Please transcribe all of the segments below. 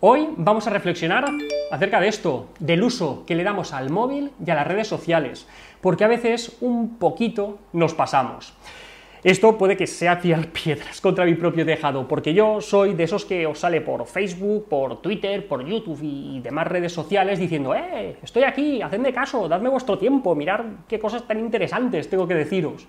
Hoy vamos a reflexionar acerca de esto, del uso que le damos al móvil y a las redes sociales, porque a veces un poquito nos pasamos. Esto puede que sea tirar piedras contra mi propio tejado, porque yo soy de esos que os sale por Facebook, por Twitter, por YouTube y demás redes sociales diciendo, ¡eh! Estoy aquí, hacedme caso, dadme vuestro tiempo, mirar qué cosas tan interesantes tengo que deciros.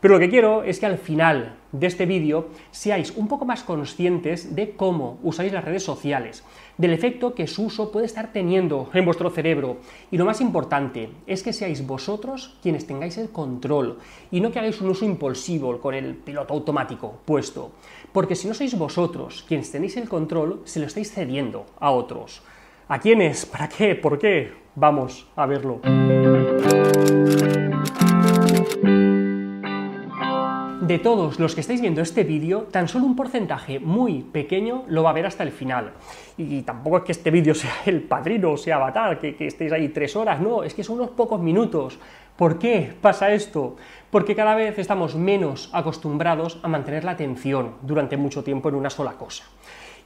Pero lo que quiero es que al final de este vídeo seáis un poco más conscientes de cómo usáis las redes sociales, del efecto que su uso puede estar teniendo en vuestro cerebro. Y lo más importante es que seáis vosotros quienes tengáis el control y no que hagáis un uso impulsivo con el piloto automático puesto. Porque si no sois vosotros quienes tenéis el control, se lo estáis cediendo a otros. ¿A quiénes? ¿Para qué? ¿Por qué? Vamos a verlo. De todos los que estáis viendo este vídeo, tan solo un porcentaje muy pequeño lo va a ver hasta el final. Y tampoco es que este vídeo sea el padrino, o sea Avatar, que, que estéis ahí tres horas, no, es que son unos pocos minutos. ¿Por qué pasa esto? Porque cada vez estamos menos acostumbrados a mantener la atención durante mucho tiempo en una sola cosa.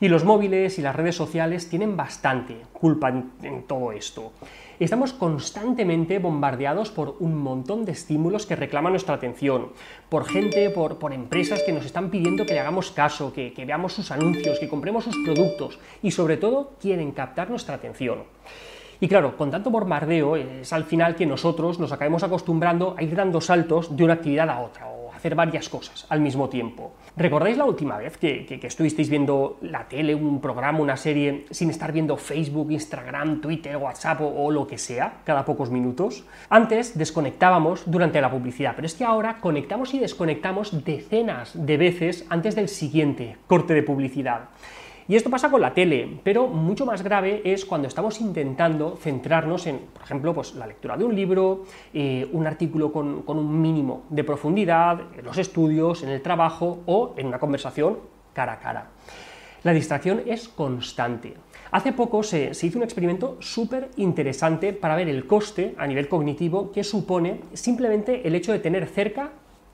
Y los móviles y las redes sociales tienen bastante culpa en, todo esto. Estamos constantemente bombardeados por un montón de estímulos que reclaman nuestra atención, por gente, por, empresas que nos están pidiendo que le hagamos caso, que, que veamos sus anuncios, que compremos sus productos y sobre todo quieren captar nuestra atención. Y claro, con tanto bombardeo es al final que nosotros nos acabemos acostumbrando a ir dando saltos de una actividad a otra, hacer varias cosas al mismo tiempo. ¿Recordáis la última vez que, estuvisteis viendo la tele, un programa, una serie, sin estar viendo Facebook, Instagram, Twitter, WhatsApp o, lo que sea, cada pocos minutos? Antes desconectábamos durante la publicidad, pero es que ahora conectamos y desconectamos decenas de veces antes del siguiente corte de publicidad. Y esto pasa con la tele, pero mucho más grave es cuando estamos intentando centrarnos en, por ejemplo, pues, la lectura de un libro, eh, un artículo con, con un mínimo de profundidad, en los estudios, en el trabajo o en una conversación cara a cara. La distracción es constante. Hace poco se, se hizo un experimento súper interesante para ver el coste a nivel cognitivo que supone simplemente el hecho de tener cerca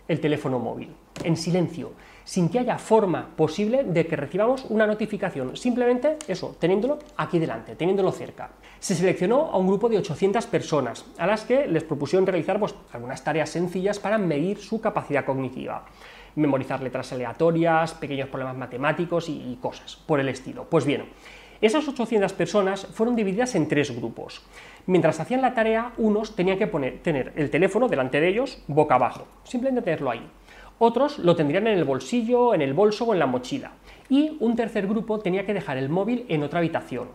el teléfono móvil, en silencio, sin que haya forma posible de que recibamos una notificación. Simplemente eso, teniéndolo aquí delante, teniéndolo cerca. Se seleccionó a un grupo de 800 personas, a las que les propusieron realizar pues, algunas tareas sencillas para medir su capacidad cognitiva. Memorizar letras aleatorias, pequeños problemas matemáticos y, cosas por el estilo. Pues bien, esas 800 personas fueron divididas en tres grupos. Mientras hacían la tarea, unos tenían que poner, tener el teléfono delante de ellos boca abajo, simplemente tenerlo ahí. Otros lo tendrían en el bolsillo, en el bolso o en la mochila. Y un tercer grupo tenía que dejar el móvil en otra habitación.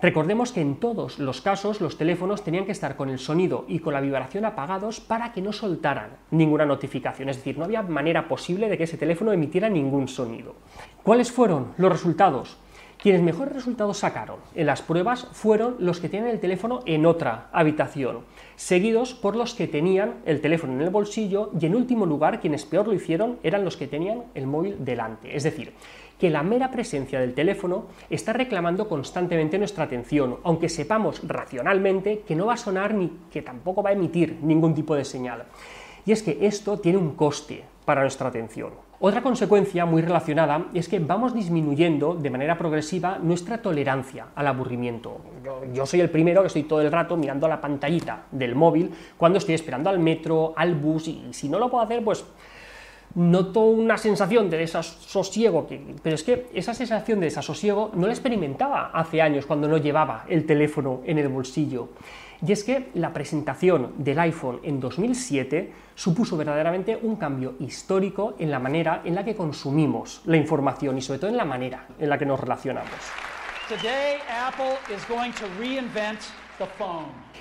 Recordemos que en todos los casos los teléfonos tenían que estar con el sonido y con la vibración apagados para que no soltaran ninguna notificación, es decir, no había manera posible de que ese teléfono emitiera ningún sonido. ¿Cuáles fueron los resultados? Quienes mejores resultados sacaron en las pruebas fueron los que tienen el teléfono en otra habitación, seguidos por los que tenían el teléfono en el bolsillo y en último lugar quienes peor lo hicieron eran los que tenían el móvil delante. Es decir, que la mera presencia del teléfono está reclamando constantemente nuestra atención, aunque sepamos racionalmente que no va a sonar ni que tampoco va a emitir ningún tipo de señal. Y es que esto tiene un coste para nuestra atención. Otra consecuencia muy relacionada es que vamos disminuyendo de manera progresiva nuestra tolerancia al aburrimiento. Yo, soy el primero que estoy todo el rato mirando la pantallita del móvil cuando estoy esperando al metro, al bus, y si no lo puedo hacer, pues noto una sensación de desasosiego, pero es que esa sensación de desasosiego no la experimentaba hace años cuando no llevaba el teléfono en el bolsillo. Y es que la presentación del iPhone en 2007 supuso verdaderamente un cambio histórico en la manera en la que consumimos la información y sobre todo en la manera en la que nos relacionamos.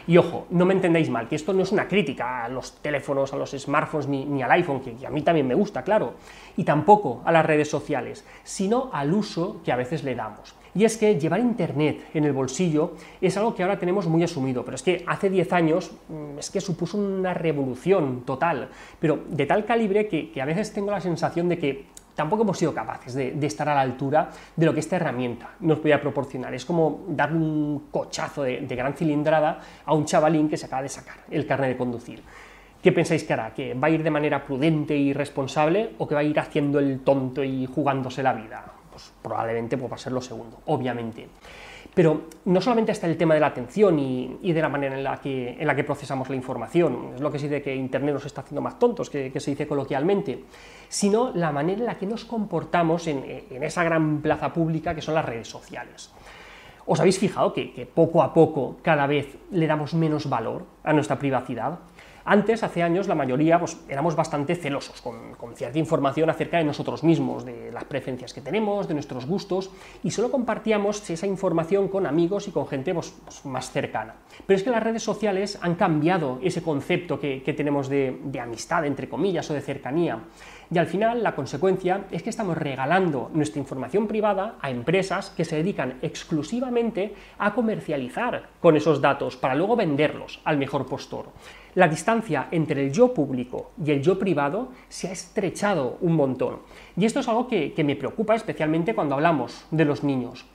Y ojo, no me entendáis mal, que esto no es una crítica a los teléfonos, a los smartphones ni, al iPhone, que, a mí también me gusta, claro, y tampoco a las redes sociales, sino al uso que a veces le damos. Y es que llevar Internet en el bolsillo es algo que ahora tenemos muy asumido, pero es que hace 10 años mm, es que supuso una revolución total, pero de tal calibre que, a veces tengo la sensación de que tampoco hemos sido capaces de, estar a la altura de lo que esta herramienta nos podía proporcionar. Es como dar un cochazo de, de, gran cilindrada a un chavalín que se acaba de sacar el carnet de conducir. ¿Qué pensáis que hará? ¿Que va a ir de manera prudente y responsable o que va a ir haciendo el tonto y jugándose la vida? Pues probablemente pues, va a ser lo segundo, obviamente. Pero no solamente está el tema de la atención y, de la manera en la, que, en la que procesamos la información, es lo que se dice que Internet nos está haciendo más tontos, que, se dice coloquialmente, sino la manera en la que nos comportamos en, esa gran plaza pública que son las redes sociales. ¿Os habéis fijado que, poco a poco cada vez le damos menos valor a nuestra privacidad? Antes, hace años, la mayoría pues, éramos bastante celosos con, cierta información acerca de nosotros mismos, de las preferencias que tenemos, de nuestros gustos, y solo compartíamos esa información con amigos y con gente pues, pues, más cercana. Pero es que las redes sociales han cambiado ese concepto que, tenemos de, de amistad, entre comillas, o de cercanía. Y al final la consecuencia es que estamos regalando nuestra información privada a empresas que se dedican exclusivamente a comercializar con esos datos para luego venderlos al mejor postor la distancia entre el yo público y el yo privado se ha estrechado un montón. Y esto es algo que, me preocupa especialmente cuando hablamos de los niños.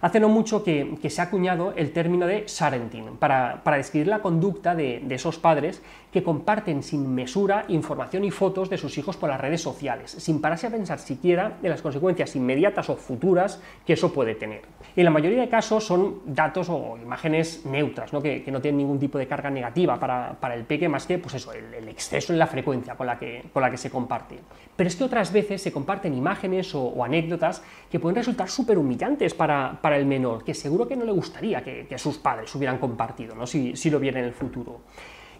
Hace no mucho que, se ha acuñado el término de Sarentin para, describir la conducta de, esos padres que comparten sin mesura información y fotos de sus hijos por las redes sociales, sin pararse a pensar siquiera en las consecuencias inmediatas o futuras que eso puede tener. En la mayoría de casos son datos o imágenes neutras, Que, no tienen ningún tipo de carga negativa para, el peque, más que pues eso, el, exceso en la frecuencia con la, que, la que se comparte. Pero es que otras veces se comparten imágenes o, anécdotas que pueden resultar súper humillantes para el menor, que seguro que no le gustaría que, sus padres hubieran compartido, ¿no? si, si lo viera en el futuro.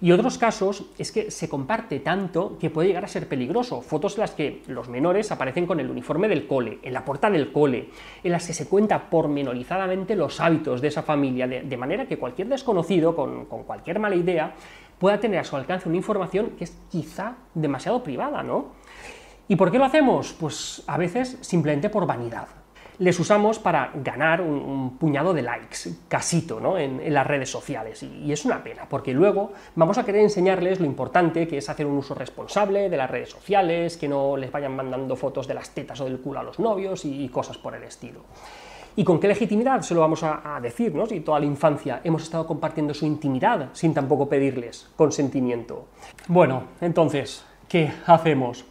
Y otros casos es que se comparte tanto que puede llegar a ser peligroso. Fotos en las que los menores aparecen con el uniforme del cole, en la puerta del cole, en las que se cuenta pormenorizadamente los hábitos de esa familia, de, manera que cualquier desconocido con, con, cualquier mala idea pueda tener a su alcance una información que es quizá demasiado privada, ¿no? ¿Y por qué lo hacemos? Pues a veces simplemente por vanidad les usamos para ganar un, puñado de likes, casito, ¿no? en, las redes sociales. Y, es una pena, porque luego vamos a querer enseñarles lo importante que es hacer un uso responsable de las redes sociales, que no les vayan mandando fotos de las tetas o del culo a los novios y, cosas por el estilo. ¿Y con qué legitimidad se lo vamos a, a decir, ¿no? si toda la infancia hemos estado compartiendo su intimidad sin tampoco pedirles consentimiento? Bueno, entonces, ¿qué hacemos?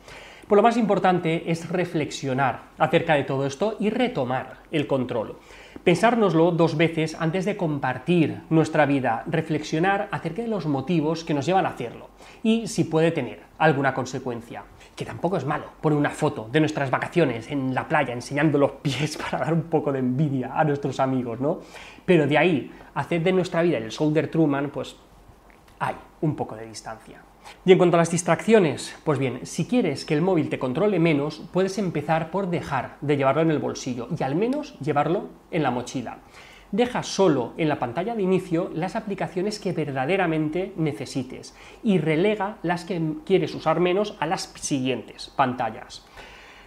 Pues lo más importante es reflexionar acerca de todo esto y retomar el control. Pensárnoslo dos veces antes de compartir nuestra vida, reflexionar acerca de los motivos que nos llevan a hacerlo y si puede tener alguna consecuencia. Que tampoco es malo poner una foto de nuestras vacaciones en la playa enseñando los pies para dar un poco de envidia a nuestros amigos, ¿no? Pero de ahí hacer de nuestra vida el shoulder Truman, pues hay un poco de distancia. Y en cuanto a las distracciones, pues bien, si quieres que el móvil te controle menos, puedes empezar por dejar de llevarlo en el bolsillo y al menos llevarlo en la mochila. Deja solo en la pantalla de inicio las aplicaciones que verdaderamente necesites y relega las que quieres usar menos a las siguientes pantallas.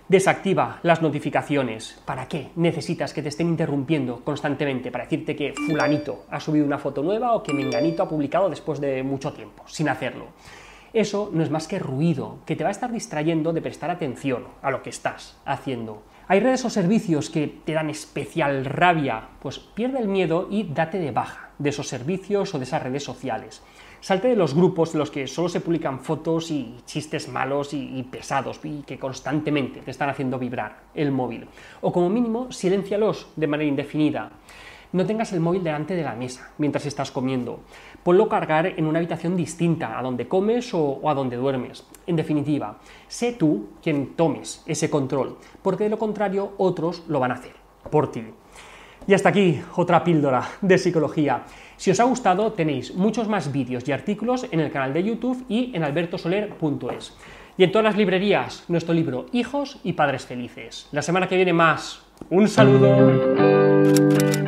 Desactiva las notificaciones. ¿Para qué necesitas que te estén interrumpiendo constantemente para decirte que fulanito ha subido una foto nueva o que menganito ha publicado después de mucho tiempo, sin hacerlo? Eso no es más que ruido, que te va a estar distrayendo de prestar atención a lo que estás haciendo. Hay redes o servicios que te dan especial rabia, pues pierde el miedo y date de baja de esos servicios o de esas redes sociales. Salte de los grupos en los que solo se publican fotos y chistes malos y, pesados y que constantemente te están haciendo vibrar el móvil. O como mínimo, siléncialos de manera indefinida. No tengas el móvil delante de la mesa mientras estás comiendo. Ponlo cargar en una habitación distinta a donde comes o, o, a donde duermes. En definitiva, sé tú quien tomes ese control, porque de lo contrario otros lo van a hacer por ti. Y hasta aquí otra píldora de psicología. Si os ha gustado, tenéis muchos más vídeos y artículos en el canal de YouTube y en albertosoler.es. Y en todas las librerías, nuestro libro Hijos y Padres Felices. La semana que viene más. Un saludo.